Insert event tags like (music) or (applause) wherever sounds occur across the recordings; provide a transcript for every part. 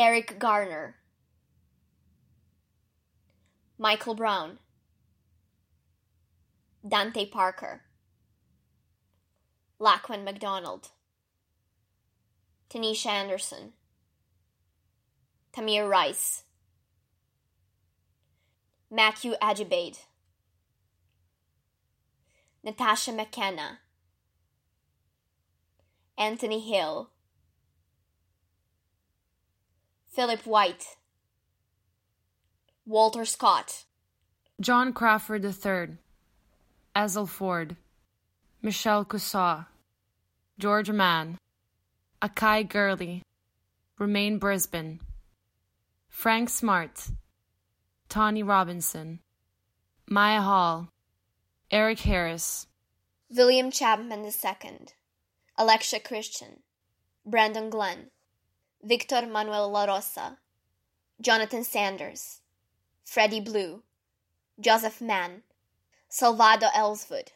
Eric Garner, Michael Brown, Dante Parker, Laquan McDonald, Tanisha Anderson, Tamir Rice, Matthew Ajibade, Natasha McKenna, Anthony Hill, Philip White, Walter Scott, John Crawford III, Ezell Ford, Michelle Cusseaux, George Mann, Akai Gurley, Rumain Brisbon, Frank Smart, Tony Robinson, Mya Hall, Eric Harris, William Chapman II, Alexia Christian, Brandon Glenn, Victor Manuel La Rosa, Jonathan Sanders, Freddie Blue, Joseph Mann, Salvador Ellswood,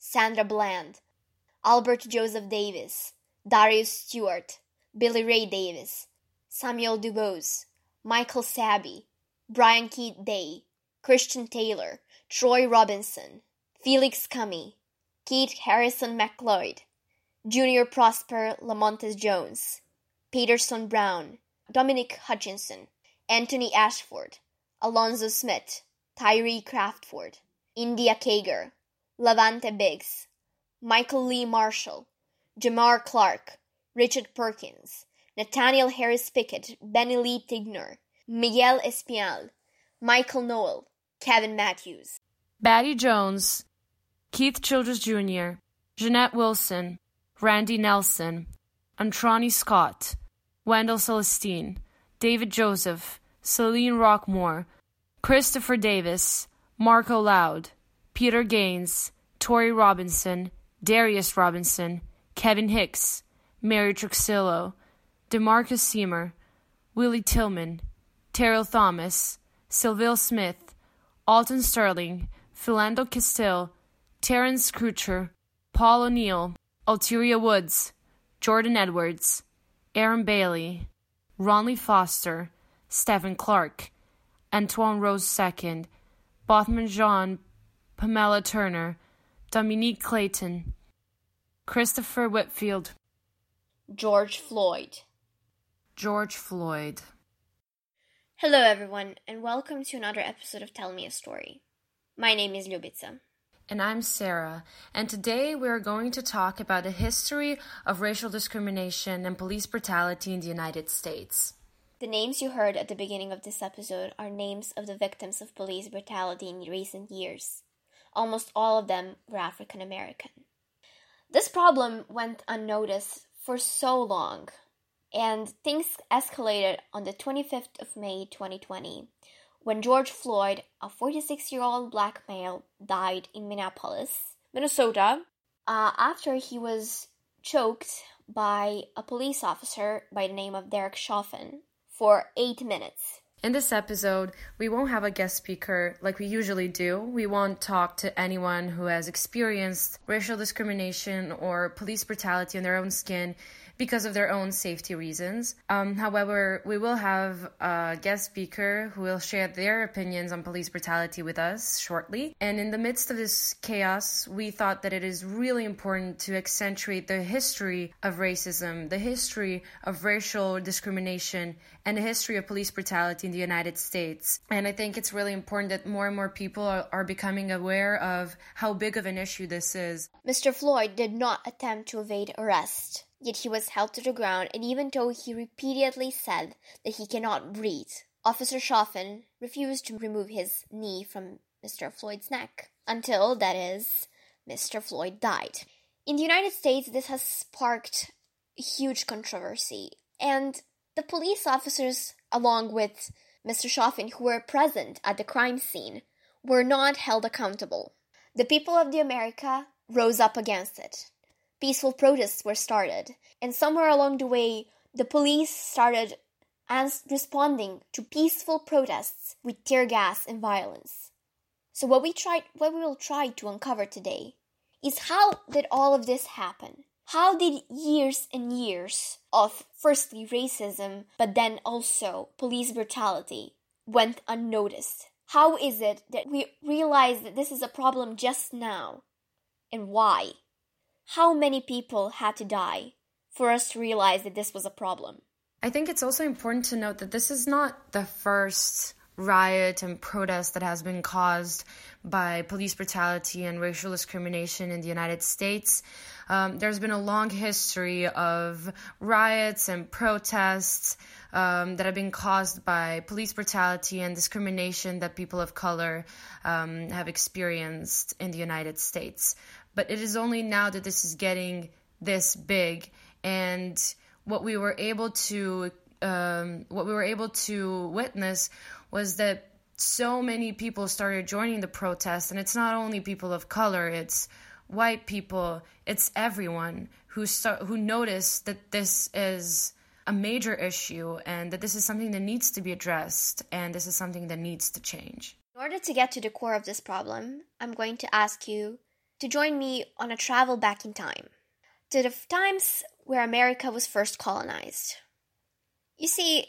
Sandra Bland, Albert Joseph Davis, Darius Stewart, Billy Ray Davis, Samuel DuBose, Michael Sabbie, Brian Keith Day, Christian Taylor, Troy Robinson, Felix Kumi, Keith Harrison McLeod, Junior Prosper Lamontez Jones, Peterson Brown, Dominic Hutchinson, Anthony Ashford, Alonzo Smith, Tyree Crawford, India Kager, Lavante Biggs, Michael Lee Marshall, Jamar Clark, Richard Perkins, Nathaniel Harris Pickett, Benni Lee Tignor, Miguel Espinal, Michael Noel, Kevin Matthews, Bettie Jones, Keith Childress Jr., Jeanette Wilson, Randy Nelson, Antronie Scott, Wendell Celestine, David Joseph, Calin Roquemore, Christopher Davis, Marco Loud, Peter Gaines, Torrey Robinson, Darius Robinson, Kevin Hicks, Mary Truxillo, Demarcus Semer, Willie Tillman, Terrell Thomas, Sylville Smith, Alton Sterling, Philando Castile, Terrence Crutcher, Paul O'Neal, Alteria Woods, Jordan Edwards, Aaron Bailey, Ronell Foster, Stephen Clark, Antwon Rose II, Botham Jean, Pamela Turner, Dominique Clayton, Christopher Whitfield, George Floyd. George Floyd. Hello, everyone, and welcome to another episode of Tell Me a Story. My name is Ljubica. And I'm Sara, and today we're going to talk about the history of racial discrimination and police brutality in the United States. The names you heard at the beginning of this episode are names of the victims of police brutality in recent years. Almost all of them were African American. This problem went unnoticed for so long, and things escalated on the 25th of May 2020 when George Floyd, a 46 year old black male, died in Minneapolis, Minnesota, uh, after he was choked by a police officer by the name of Derek Chauvin for eight minutes. In this episode, we won't have a guest speaker like we usually do. We won't talk to anyone who has experienced racial discrimination or police brutality on their own skin because of their own safety reasons. Um, however, we will have a guest speaker who will share their opinions on police brutality with us shortly. And in the midst of this chaos, we thought that it is really important to accentuate the history of racism, the history of racial discrimination, and the history of police brutality in the United States. And I think it's really important that more and more people are, are becoming aware of how big of an issue this is. Mr. Floyd did not attempt to evade arrest. Yet he was held to the ground, and even though he repeatedly said that he cannot breathe, Officer Chauvin refused to remove his knee from Mr. Floyd's neck until, that is, Mr. Floyd died. In the United States, this has sparked huge controversy, and the police officers, along with Mr. Chauvin, who were present at the crime scene, were not held accountable. The people of the America rose up against it peaceful protests were started. And somewhere along the way, the police started ans- responding to peaceful protests with tear gas and violence. So what we tried, what we will try to uncover today, is how did all of this happen? How did years and years of firstly racism, but then also police brutality went unnoticed? How is it that we realize that this is a problem just now? And why? How many people had to die for us to realize that this was a problem? I think it's also important to note that this is not the first riot and protest that has been caused by police brutality and racial discrimination in the United States. Um, there's been a long history of riots and protests um, that have been caused by police brutality and discrimination that people of color um, have experienced in the United States. But it is only now that this is getting this big, and what we were able to um, what we were able to witness was that so many people started joining the protest, and it's not only people of color; it's white people, it's everyone who start, who noticed that this is a major issue and that this is something that needs to be addressed and this is something that needs to change. In order to get to the core of this problem, I'm going to ask you to join me on a travel back in time to the times where America was first colonized. You see,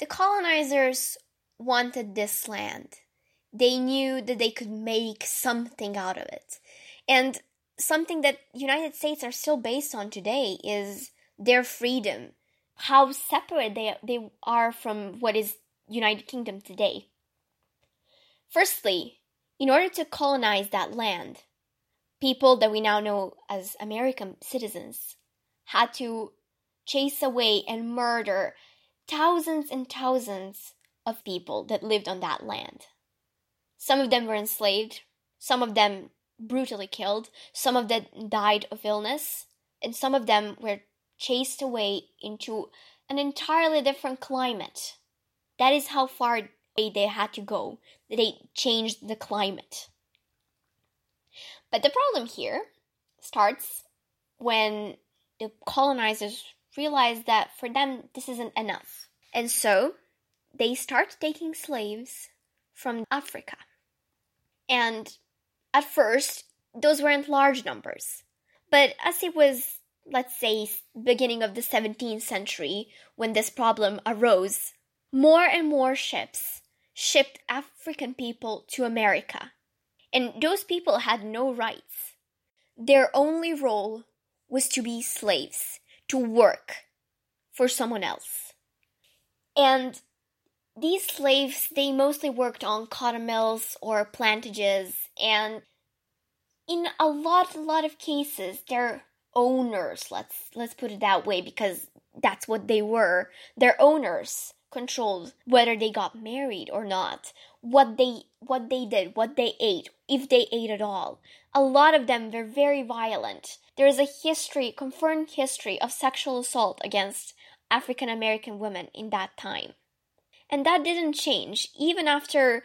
the colonizers wanted this land. They knew that they could make something out of it. And something that United States are still based on today is their freedom, how separate they they are from what is United Kingdom today. Firstly, in order to colonize that land, people that we now know as American citizens had to chase away and murder thousands and thousands of people that lived on that land. Some of them were enslaved, some of them brutally killed, some of them died of illness, and some of them were chased away into an entirely different climate. That is how far they had to go. They changed the climate. But the problem here starts when the colonizers realize that for them this isn't enough. And so they start taking slaves from Africa. And at first, those weren't large numbers. But as it was, let's say, beginning of the 17th century, when this problem arose, more and more ships shipped African people to America. And those people had no rights. Their only role was to be slaves, to work for someone else. And these slaves, they mostly worked on cotton mills or plantages, and in a lot, lot of cases, their owners, let's let's put it that way, because that's what they were. Their owners controlled whether they got married or not, what they what they did, what they ate, if they ate at all. A lot of them were very violent. There is a history, confirmed history of sexual assault against African American women in that time. And that didn't change even after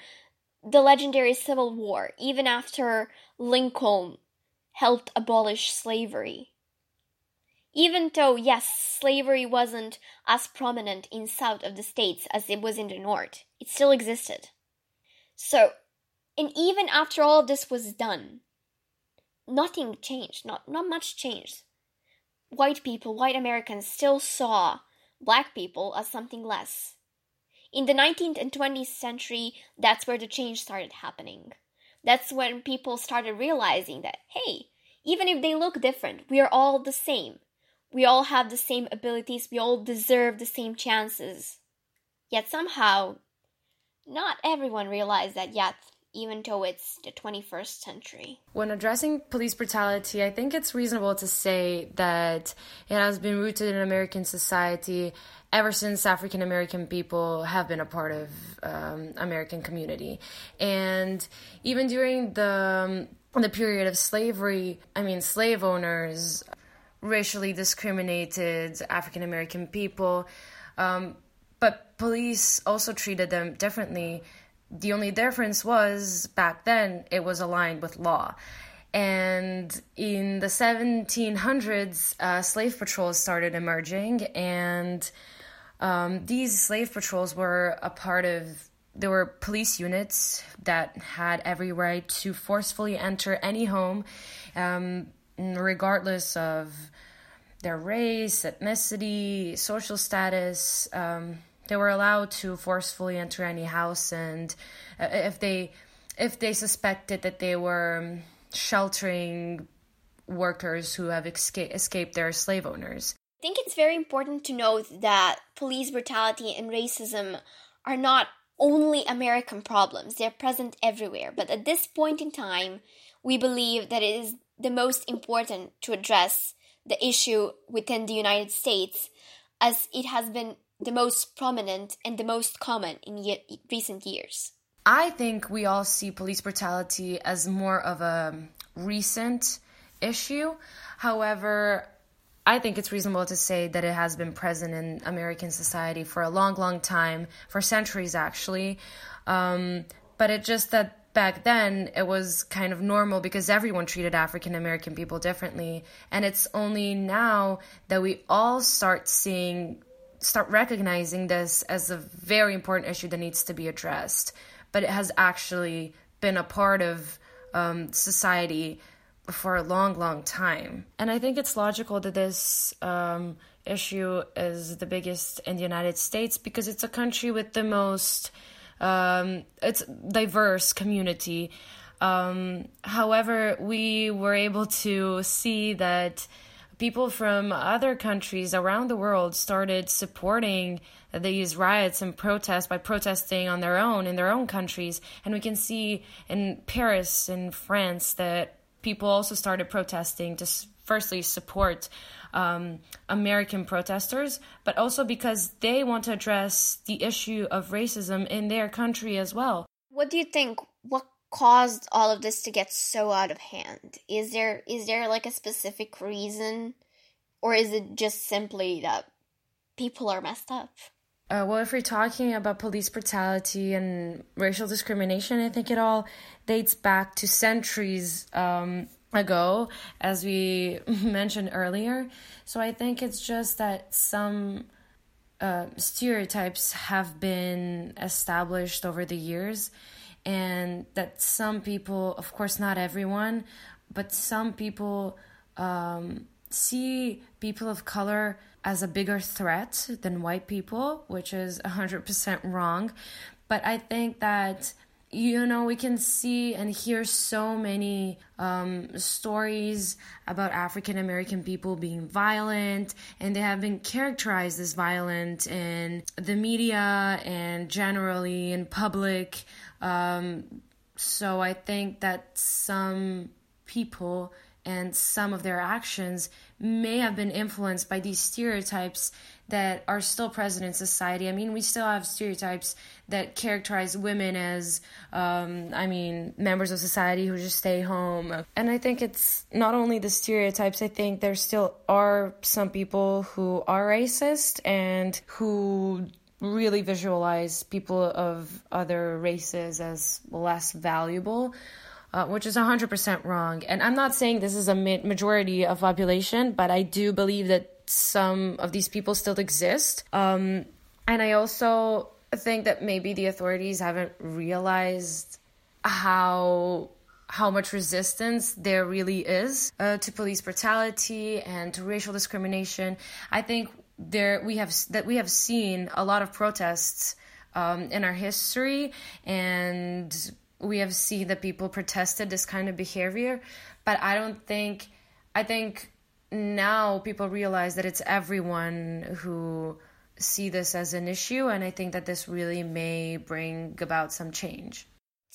the legendary Civil War, even after Lincoln helped abolish slavery. Even though, yes, slavery wasn't as prominent in south of the states as it was in the north, it still existed. So, and even after all of this was done, nothing changed, not, not much changed. White people, white Americans still saw black people as something less. In the 19th and 20th century, that's where the change started happening. That's when people started realizing that, hey, even if they look different, we are all the same. We all have the same abilities, we all deserve the same chances. Yet somehow, not everyone realized that yet, even though it's the 21st century. When addressing police brutality, I think it's reasonable to say that it has been rooted in American society ever since African American people have been a part of um, American community, and even during the um, the period of slavery, I mean, slave owners racially discriminated African American people, um, but police also treated them differently. The only difference was back then it was aligned with law. And in the 1700s, uh, slave patrols started emerging, and um, these slave patrols were a part of there were police units that had every right to forcefully enter any home, um, regardless of their race, ethnicity, social status. Um, they were allowed to forcefully enter any house, and uh, if they if they suspected that they were sheltering workers who have esca- escaped their slave owners. I think it's very important to note that police brutality and racism are not only American problems, they're present everywhere. But at this point in time, we believe that it is the most important to address the issue within the United States as it has been the most prominent and the most common in ye- recent years. I think we all see police brutality as more of a recent issue. However, I think it's reasonable to say that it has been present in American society for a long, long time, for centuries actually. Um, but it just that back then it was kind of normal because everyone treated African American people differently. And it's only now that we all start seeing, start recognizing this as a very important issue that needs to be addressed. But it has actually been a part of um, society for a long, long time. And I think it's logical that this um, issue is the biggest in the United States because it's a country with the most um, it's diverse community. Um, however, we were able to see that people from other countries around the world started supporting these riots and protests by protesting on their own in their own countries. And we can see in Paris in France that people also started protesting to firstly support um, American protesters, but also because they want to address the issue of racism in their country as well. What do you think? What caused all of this to get so out of hand? Is there is there like a specific reason, or is it just simply that people are messed up? Uh, well, if we're talking about police brutality and racial discrimination, I think it all dates back to centuries um, ago, as we (laughs) mentioned earlier. So I think it's just that some uh, stereotypes have been established over the years, and that some people, of course, not everyone, but some people um, see people of color as a bigger threat than white people, which is 100% wrong. But I think that you know we can see and hear so many um, stories about african american people being violent and they have been characterized as violent in the media and generally in public um, so i think that some people and some of their actions may have been influenced by these stereotypes that are still present in society. I mean, we still have stereotypes that characterize women as, um, I mean, members of society who just stay home. And I think it's not only the stereotypes, I think there still are some people who are racist and who really visualize people of other races as less valuable uh, which is 100% wrong. And I'm not saying this is a majority of population, but I do believe that some of these people still exist. Um, and I also think that maybe the authorities haven't realized how how much resistance there really is uh, to police brutality and to racial discrimination. I think there we have that we have seen a lot of protests um, in our history and we have seen that people protested this kind of behavior, but I don't think, I think now people realize that it's everyone who see this as an issue, and I think that this really may bring about some change.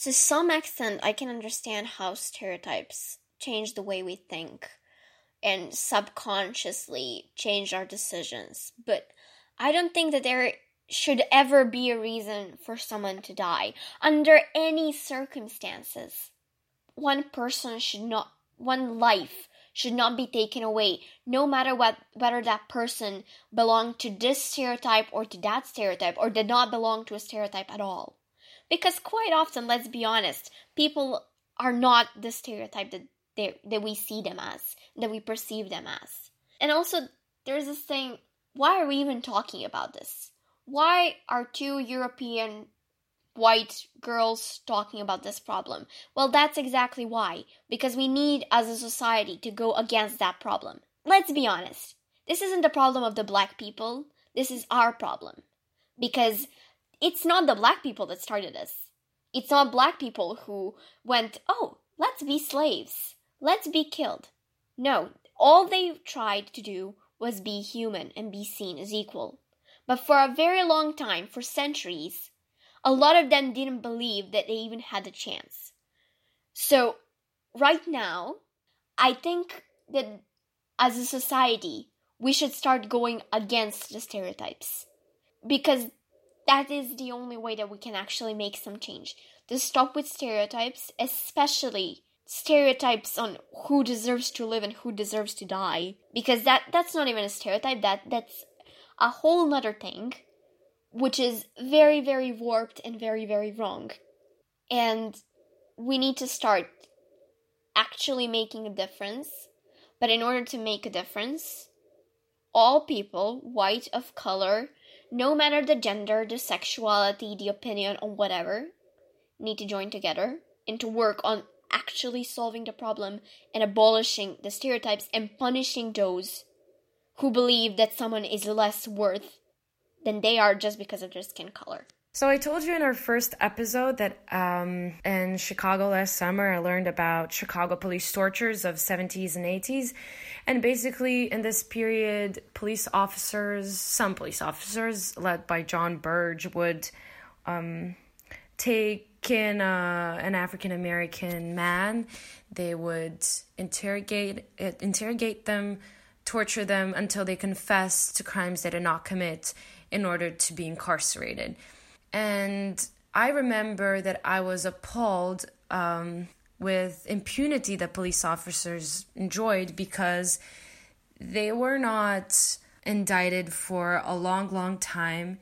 To some extent, I can understand how stereotypes change the way we think and subconsciously change our decisions, but I don't think that there should ever be a reason for someone to die under any circumstances. One person should not, one life should not be taken away, no matter what, whether that person belonged to this stereotype or to that stereotype, or did not belong to a stereotype at all. Because quite often, let's be honest, people are not the stereotype that they, that we see them as, that we perceive them as. And also, there's this thing: why are we even talking about this? Why are two European white girls talking about this problem? Well, that's exactly why. Because we need, as a society, to go against that problem. Let's be honest. this isn't the problem of the black people. This is our problem. Because it's not the black people that started this. It's not black people who went, oh, let's be slaves. Let's be killed. No, all they tried to do was be human and be seen as equal. But for a very long time, for centuries, a lot of them didn't believe that they even had a chance. So, right now, I think that as a society, we should start going against the stereotypes. Because that is the only way that we can actually make some change. To stop with stereotypes, especially stereotypes on who deserves to live and who deserves to die. Because that that's not even a stereotype, that that's a whole nother thing, which is very, very warped and very, very wrong. And we need to start actually making a difference. But in order to make a difference, all people, white of color, no matter the gender, the sexuality, the opinion, or whatever, need to join together and to work on actually solving the problem and abolishing the stereotypes and punishing those who believe that someone is less worth than they are just because of their skin color. So I told you in our first episode that um, in Chicago last summer I learned about Chicago police tortures of 70s and 80s. And basically in this period, police officers, some police officers led by John Burge would um, take uh, an African American man, they would interrogate interrogate them, torture them until they confess to crimes they did not commit in order to be incarcerated. And I remember that I was appalled um, with impunity that police officers enjoyed because they were not indicted for a long, long time.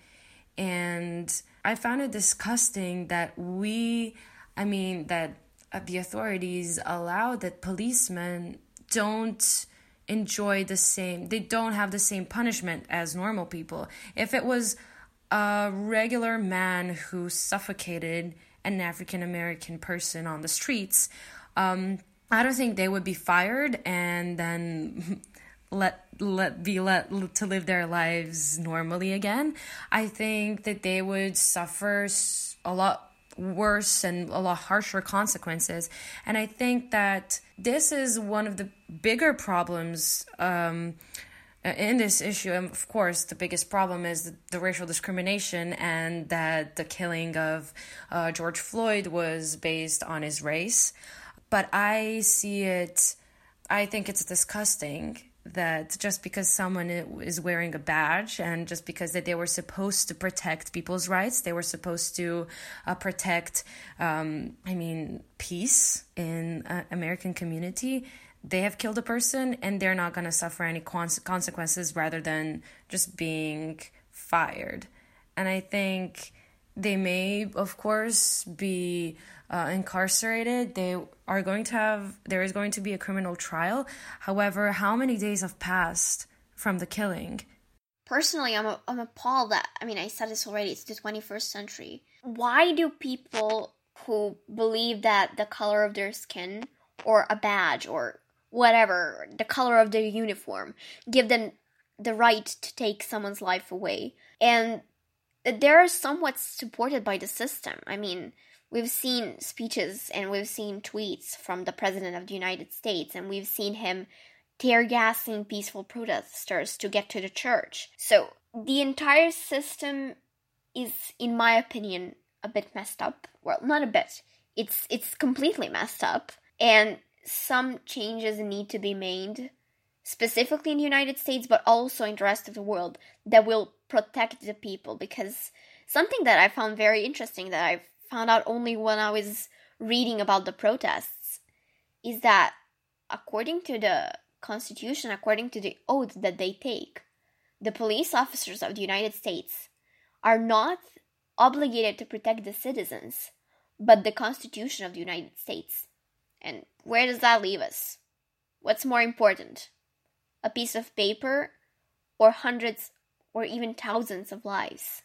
And I found it disgusting that we, I mean, that uh, the authorities allow that policemen don't enjoy the same, they don't have the same punishment as normal people. If it was a regular man who suffocated an African American person on the streets, um, I don't think they would be fired and then (laughs) let let be let to live their lives normally again. I think that they would suffer a lot worse and a lot harsher consequences. And I think that this is one of the bigger problems um, in this issue, and of course, the biggest problem is the, the racial discrimination and that the killing of uh, George Floyd was based on his race. But I see it, I think it's disgusting that just because someone is wearing a badge and just because that they were supposed to protect people's rights they were supposed to uh, protect um, i mean peace in uh, american community they have killed a person and they're not going to suffer any consequences rather than just being fired. And I think they may, of course, be uh, incarcerated. They are going to have, there is going to be a criminal trial. However, how many days have passed from the killing? Personally, I'm, a, I'm appalled that, I mean, I said this already, it's the 21st century. Why do people who believe that the color of their skin or a badge or whatever, the color of their uniform, give them the right to take someone's life away. And they're somewhat supported by the system. I mean, we've seen speeches and we've seen tweets from the President of the United States, and we've seen him tear gassing peaceful protesters to get to the church. So the entire system is, in my opinion, a bit messed up. Well, not a bit. It's it's completely messed up. And some changes need to be made, specifically in the United States, but also in the rest of the world, that will protect the people. Because something that I found very interesting that I found out only when I was reading about the protests is that according to the Constitution, according to the oath that they take, the police officers of the United States are not obligated to protect the citizens, but the Constitution of the United States. And where does that leave us? What's more important? A piece of paper or hundreds or even thousands of lives?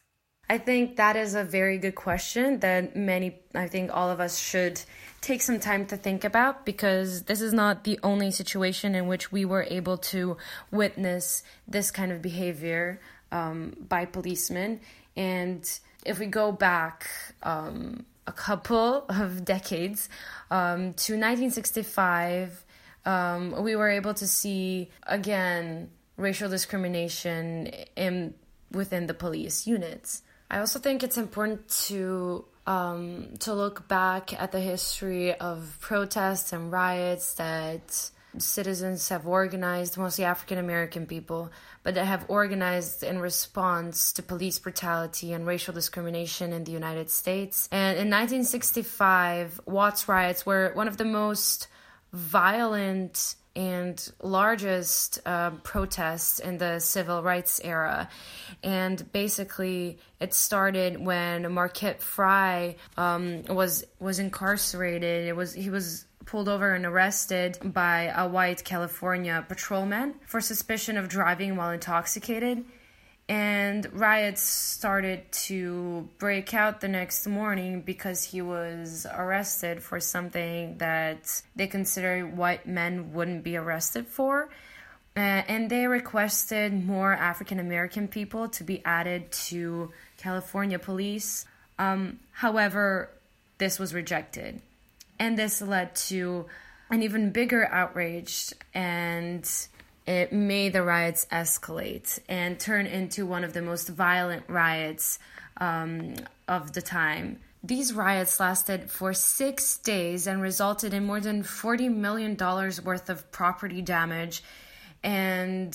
I think that is a very good question that many, I think all of us should take some time to think about because this is not the only situation in which we were able to witness this kind of behavior um, by policemen. And if we go back um, a couple (laughs) of decades um, to 1965, um, we were able to see again racial discrimination in within the police units. I also think it's important to um, to look back at the history of protests and riots that citizens have organized, mostly African American people, but that have organized in response to police brutality and racial discrimination in the United States. And in 1965, Watts riots were one of the most violent and largest uh, protests in the civil rights era. And basically, it started when Marquette Frye um, was was incarcerated. It was he was pulled over and arrested by a white California patrolman for suspicion of driving while intoxicated and riots started to break out the next morning because he was arrested for something that they considered white men wouldn't be arrested for. Uh, and they requested more African American people to be added to California police. Um, however, this was rejected. And this led to an even bigger outrage and it made the riots escalate and turn into one of the most violent riots um, of the time. These riots lasted for six days and resulted in more than $40 million worth of property damage. And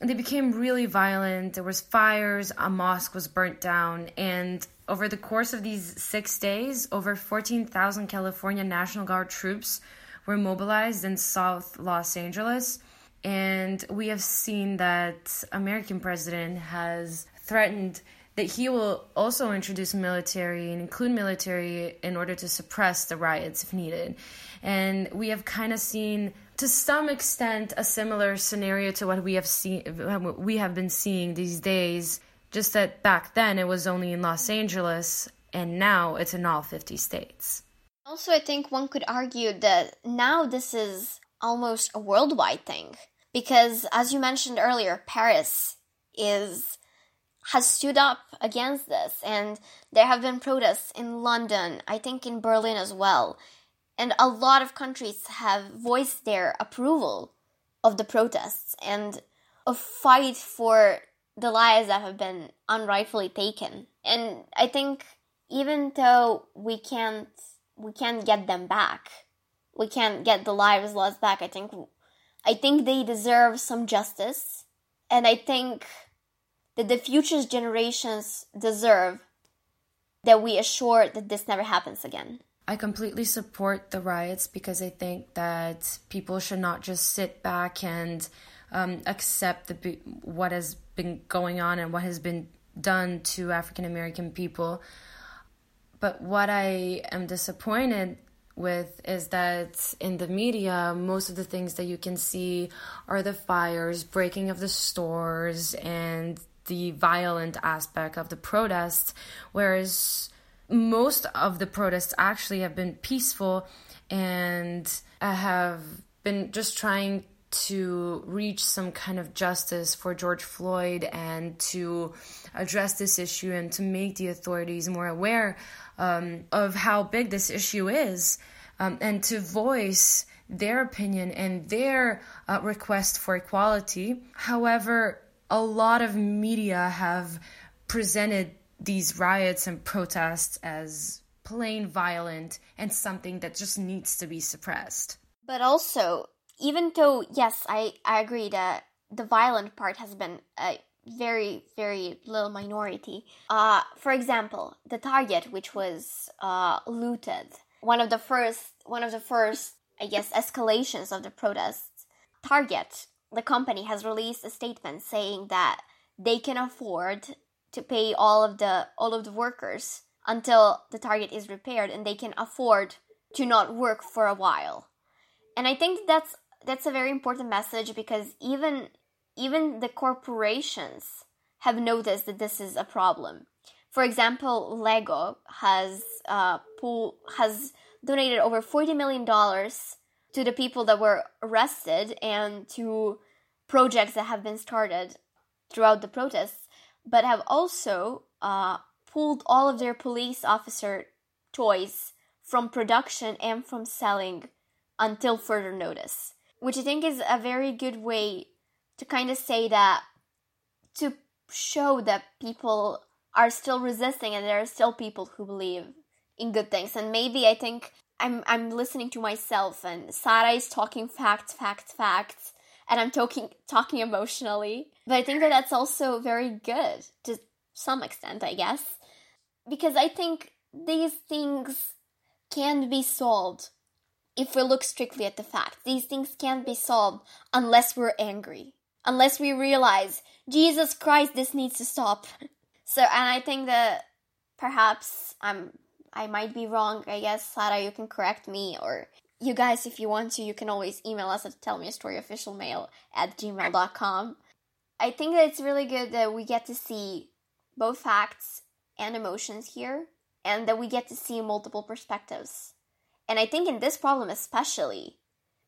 they became really violent. There was fires, a mosque was burnt down, and over the course of these six days, over 14,000 California National Guard troops were mobilized in South Los Angeles and we have seen that American president has threatened that he will also introduce military and include military in order to suppress the riots if needed. And we have kind of seen to some extent a similar scenario to what we have seen we have been seeing these days just that back then it was only in Los Angeles and now it's in all 50 states. Also I think one could argue that now this is almost a worldwide thing because as you mentioned earlier paris is has stood up against this and there have been protests in london i think in berlin as well. And a lot of countries have voiced their approval of the protests and a fight for the lives that have been unrightfully taken. And i think even though we can't we can't get them back we can't get the lives lost back i think I think they deserve some justice. And I think that the future generations deserve that we assure that this never happens again. I completely support the riots because I think that people should not just sit back and um, accept the, what has been going on and what has been done to African American people. But what I am disappointed with is that in the media, most of the things that you can see are the fires, breaking of the stores, and the violent aspect of the protests, whereas most of the protests actually have been peaceful and have been just trying to reach some kind of justice for George Floyd and to address this issue and to make the authorities more aware um, of how big this issue is um, and to voice their opinion and their uh, request for equality. However, a lot of media have presented these riots and protests as plain violent and something that just needs to be suppressed. But also, even though, yes, I, I agree that the violent part has been a very, very little minority. Uh, for example, the Target, which was uh, looted, one of the first, one of the first, I guess, escalations of the protests, Target, the company, has released a statement saying that they can afford to pay all of the all of the workers until the target is repaired and they can afford to not work for a while. And i think that's that's a very important message because even even the corporations have noticed that this is a problem. For example, Lego has uh, pool, has donated over forty million dollars to the people that were arrested and to projects that have been started throughout the protests, but have also uh, pulled all of their police officer toys from production and from selling until further notice, which I think is a very good way to kind of say that to show that people are still resisting and there are still people who believe in good things. And maybe I think I'm I'm listening to myself and Sara is talking facts, facts, facts, and I'm talking talking emotionally. But I think that that's also very good to some extent, I guess, because I think these things can be solved if we look strictly at the facts. These things can't be solved unless we're angry, unless we realize Jesus Christ, this needs to stop. So, and I think that perhaps I'm I might be wrong. I guess Sara, you can correct me, or you guys, if you want to, you can always email us at tellmeastoryofficialmail at gmail.com. I think that it's really good that we get to see both facts and emotions here, and that we get to see multiple perspectives. And I think in this problem especially,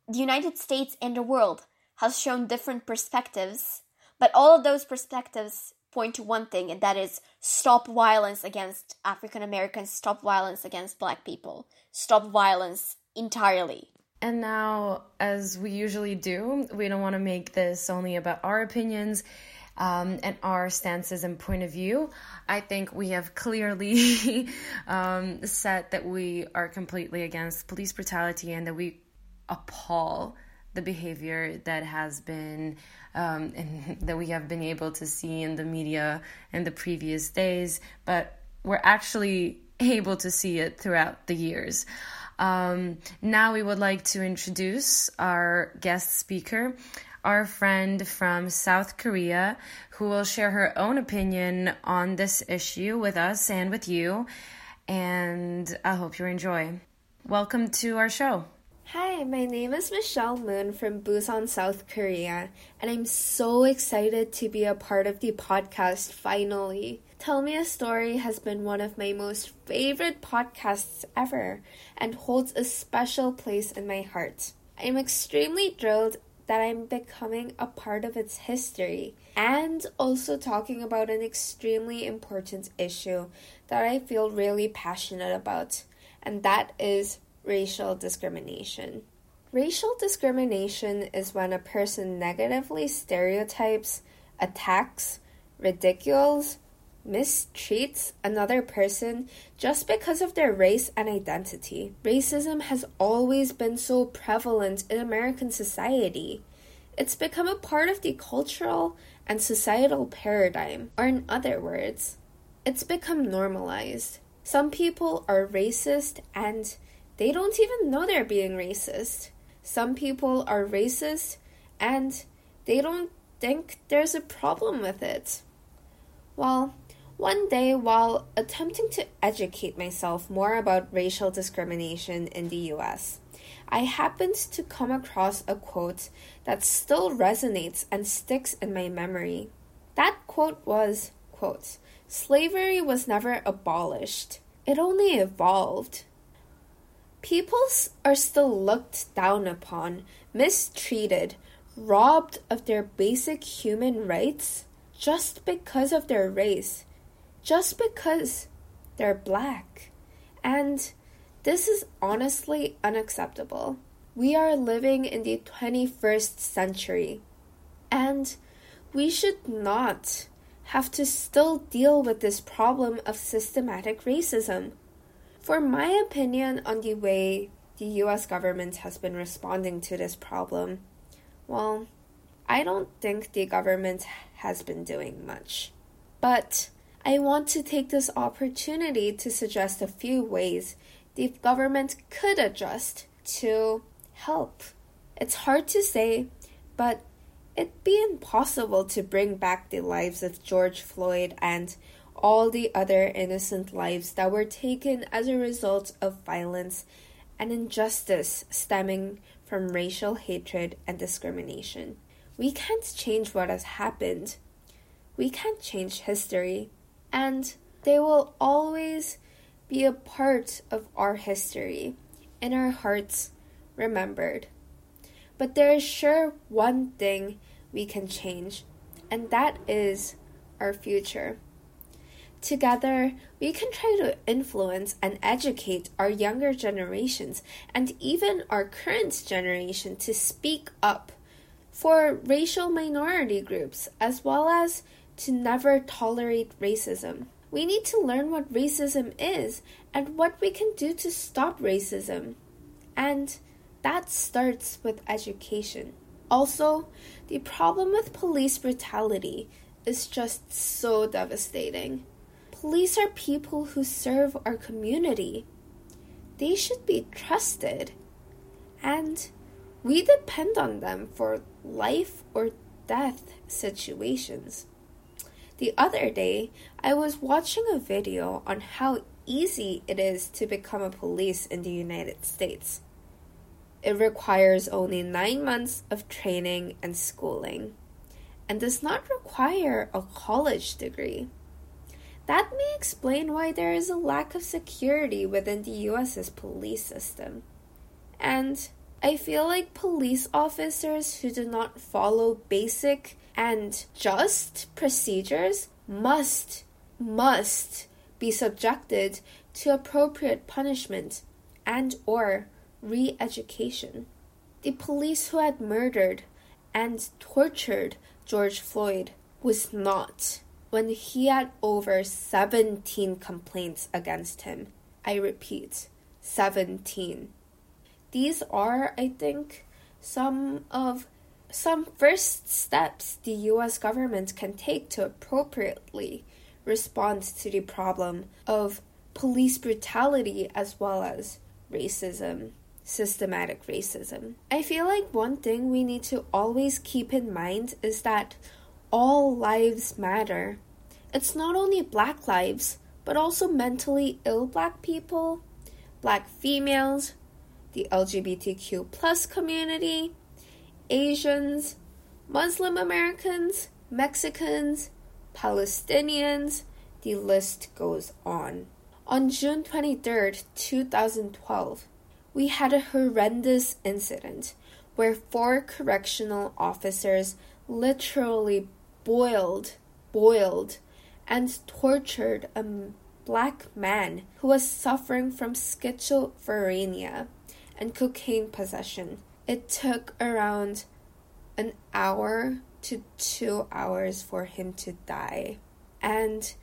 the United States and the world has shown different perspectives, but all of those perspectives point to one thing, and that is stop violence against African Americans, stop violence against black people, stop violence entirely. And now, as we usually do, we don't want to make this only about our opinions. Um, and our stances and point of view, I think we have clearly (laughs) um, said that we are completely against police brutality and that we appall the behavior that has been um, (laughs) and that we have been able to see in the media in the previous days, but we're actually able to see it throughout the years. Um, now we would like to introduce our guest speaker, our friend from South Korea, who will share her own opinion on this issue with us and with you. And I hope you enjoy. Welcome to our show. Hi, my name is Michelle Moon from Busan, South Korea, and I'm so excited to be a part of the podcast finally. Tell Me a Story has been one of my most favorite podcasts ever and holds a special place in my heart. I'm extremely thrilled that I'm becoming a part of its history and also talking about an extremely important issue that I feel really passionate about, and that is racial discrimination. Racial discrimination is when a person negatively stereotypes, attacks, ridicules, mistreats another person just because of their race and identity. Racism has always been so prevalent in American society. It's become a part of the cultural and societal paradigm, or in other words, it's become normalized. Some people are racist and they don't even know they're being racist. Some people are racist and they don't think there's a problem with it. Well, one day, while attempting to educate myself more about racial discrimination in the US, I happened to come across a quote that still resonates and sticks in my memory. That quote was, quote, Slavery was never abolished. It only evolved. Peoples are still looked down upon, mistreated, robbed of their basic human rights just because of their race, just because they're black. And this is honestly unacceptable. We are living in the 21st century, and we should not have to still deal with this problem of systematic racism. For my opinion on the way the US government has been responding to this problem, well, I don't think the government has been doing much. But I want to take this opportunity to suggest a few ways the government could adjust to help. It's hard to say, but it'd be impossible to bring back the lives of George Floyd and all the other innocent lives that were taken as a result of violence and injustice stemming from racial hatred and discrimination. We can't change what has happened. We can't change history. And They will always be a part of our history, in our hearts remembered. But there is sure one thing we can change, and that is our future. Together, we can try to influence and educate our younger generations and even our current generation to speak up for racial minority groups as well as to never tolerate racism. We need to learn what racism is and what we can do to stop racism. And that starts with education. Also, the problem with police brutality is just so devastating. Police are people who serve our community. They should be trusted. And we depend on them for life or death situations. The other day, I was watching a video on how easy it is to become a police in the United States. It requires only nine months of training and schooling, and does not require a college degree. That may explain why there is a lack of security within the US's police system. And I feel like police officers who do not follow basic and just procedures must, must be subjected to appropriate punishment and or re-education. The police who had murdered and tortured George Floyd was not when he had over 17 complaints against him. I repeat, 17. These are, I think, some of some first steps the US government can take to appropriately respond to the problem of police brutality as well as racism, systematic racism. I feel like one thing we need to always keep in mind is that all lives matter. It's not only black lives, but also mentally ill black people, black females, the LGBTQ plus community, Asians, Muslim Americans, Mexicans, Palestinians, the list goes on. On June 23, 2012, we had a horrendous incident where four correctional officers literally boiled, boiled, and tortured a black man who was suffering from schizophrenia and cocaine possession. It took around an hour to two hours for him to die. And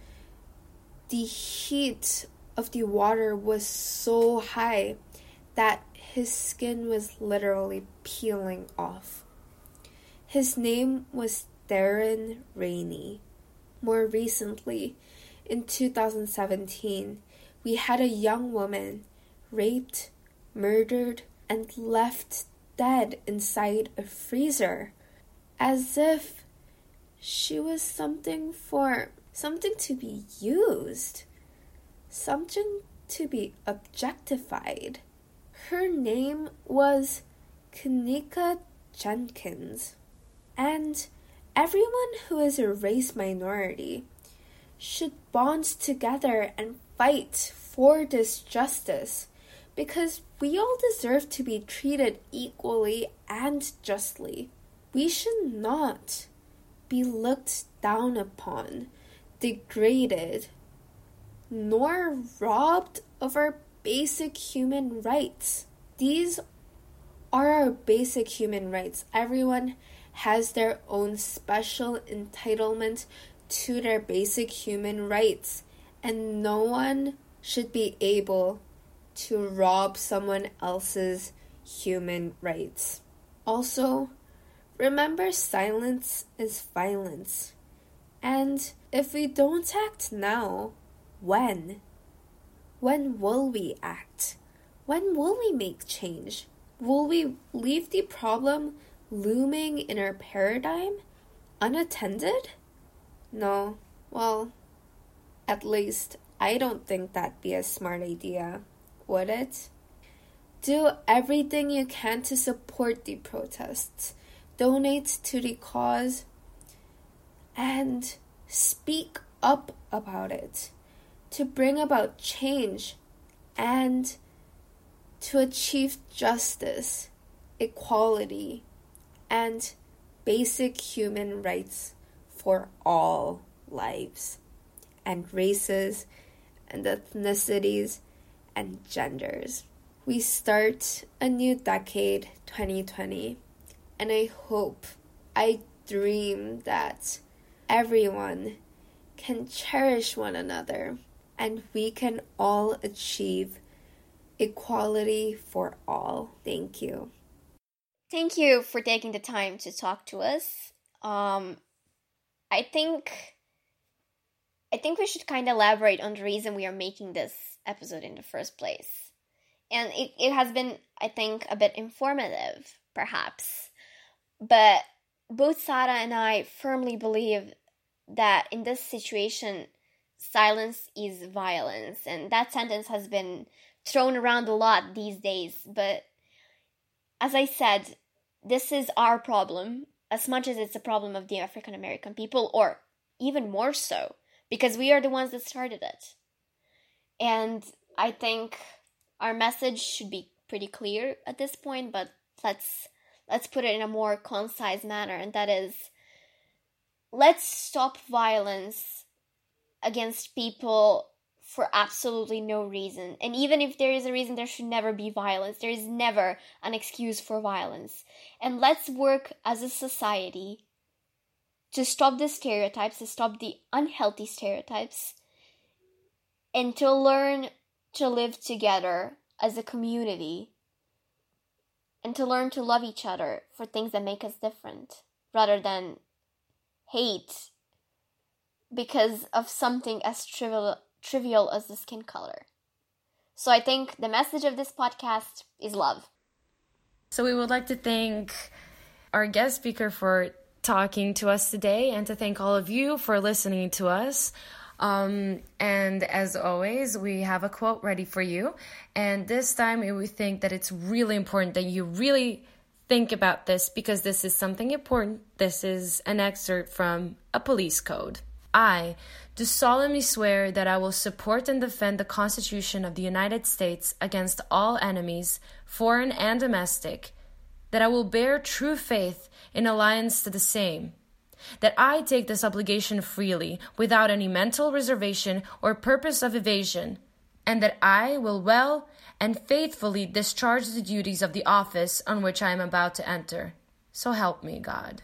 the heat of the water was so high that his skin was literally peeling off. His name was Darren Rainey. More recently, in 2017, we had a young woman raped, murdered, and left dead inside a freezer as if she was something for something to be used, something to be objectified. Her name was Kenneka Jenkins, and everyone who is a race minority should bond together and fight for this justice because we all deserve to be treated equally and justly. We should not be looked down upon, degraded, nor robbed of our basic human rights. These are our basic human rights. Everyone has their own special entitlement to their basic human rights, and no one should be able to rob someone else's human rights. Also, remember silence is violence. And if we don't act now, when? When will we act? When will we make change? Will we leave the problem looming in our paradigm unattended? No. Well, at least I don't think that'd be a smart idea it? Do everything you can to support the protests, donate to the cause, and speak up about it. to bring about change and to achieve justice, equality, and basic human rights for all lives and races and ethnicities and genders. We start a new decade, 2020, and I hope, I dream that everyone can cherish one another and we can all achieve equality for all. Thank you. Thank you for taking the time to talk to us. Um, I think I think we should kind of elaborate on the reason we are making this episode in the first place. And it, it has been, I think, a bit informative, perhaps. But both Sara and I firmly believe that in this situation, silence is violence. And that sentence has been thrown around a lot these days. But as I said, this is our problem as much as it's a problem of the African American people, or even more so, because we are the ones that started it. And I think our message should be pretty clear at this point, but let's let's put it in a more concise manner, and that is let's stop violence against people for absolutely no reason. And even if there is a reason, there should never be violence. There is never an excuse for violence. And let's work as a society to stop the stereotypes, to stop the unhealthy stereotypes, and to learn to live together as a community and to learn to love each other for things that make us different rather than hate because of something as trivial trivial as the skin color. So I think the message of this podcast is love. So we would like to thank our guest speaker for talking to us today and to thank all of you for listening to us. Um, and as always, we have a quote ready for you. And this time, we think that it's really important that you really think about this because this is something important. This is an excerpt from a police code. I do solemnly swear that I will support and defend the Constitution of the United States against all enemies, foreign and domestic, that I will bear true faith in alliance to the same, that I take this obligation freely, without any mental reservation or purpose of evasion, and that I will well and faithfully discharge the duties of the office on which I am about to enter. So help me, God.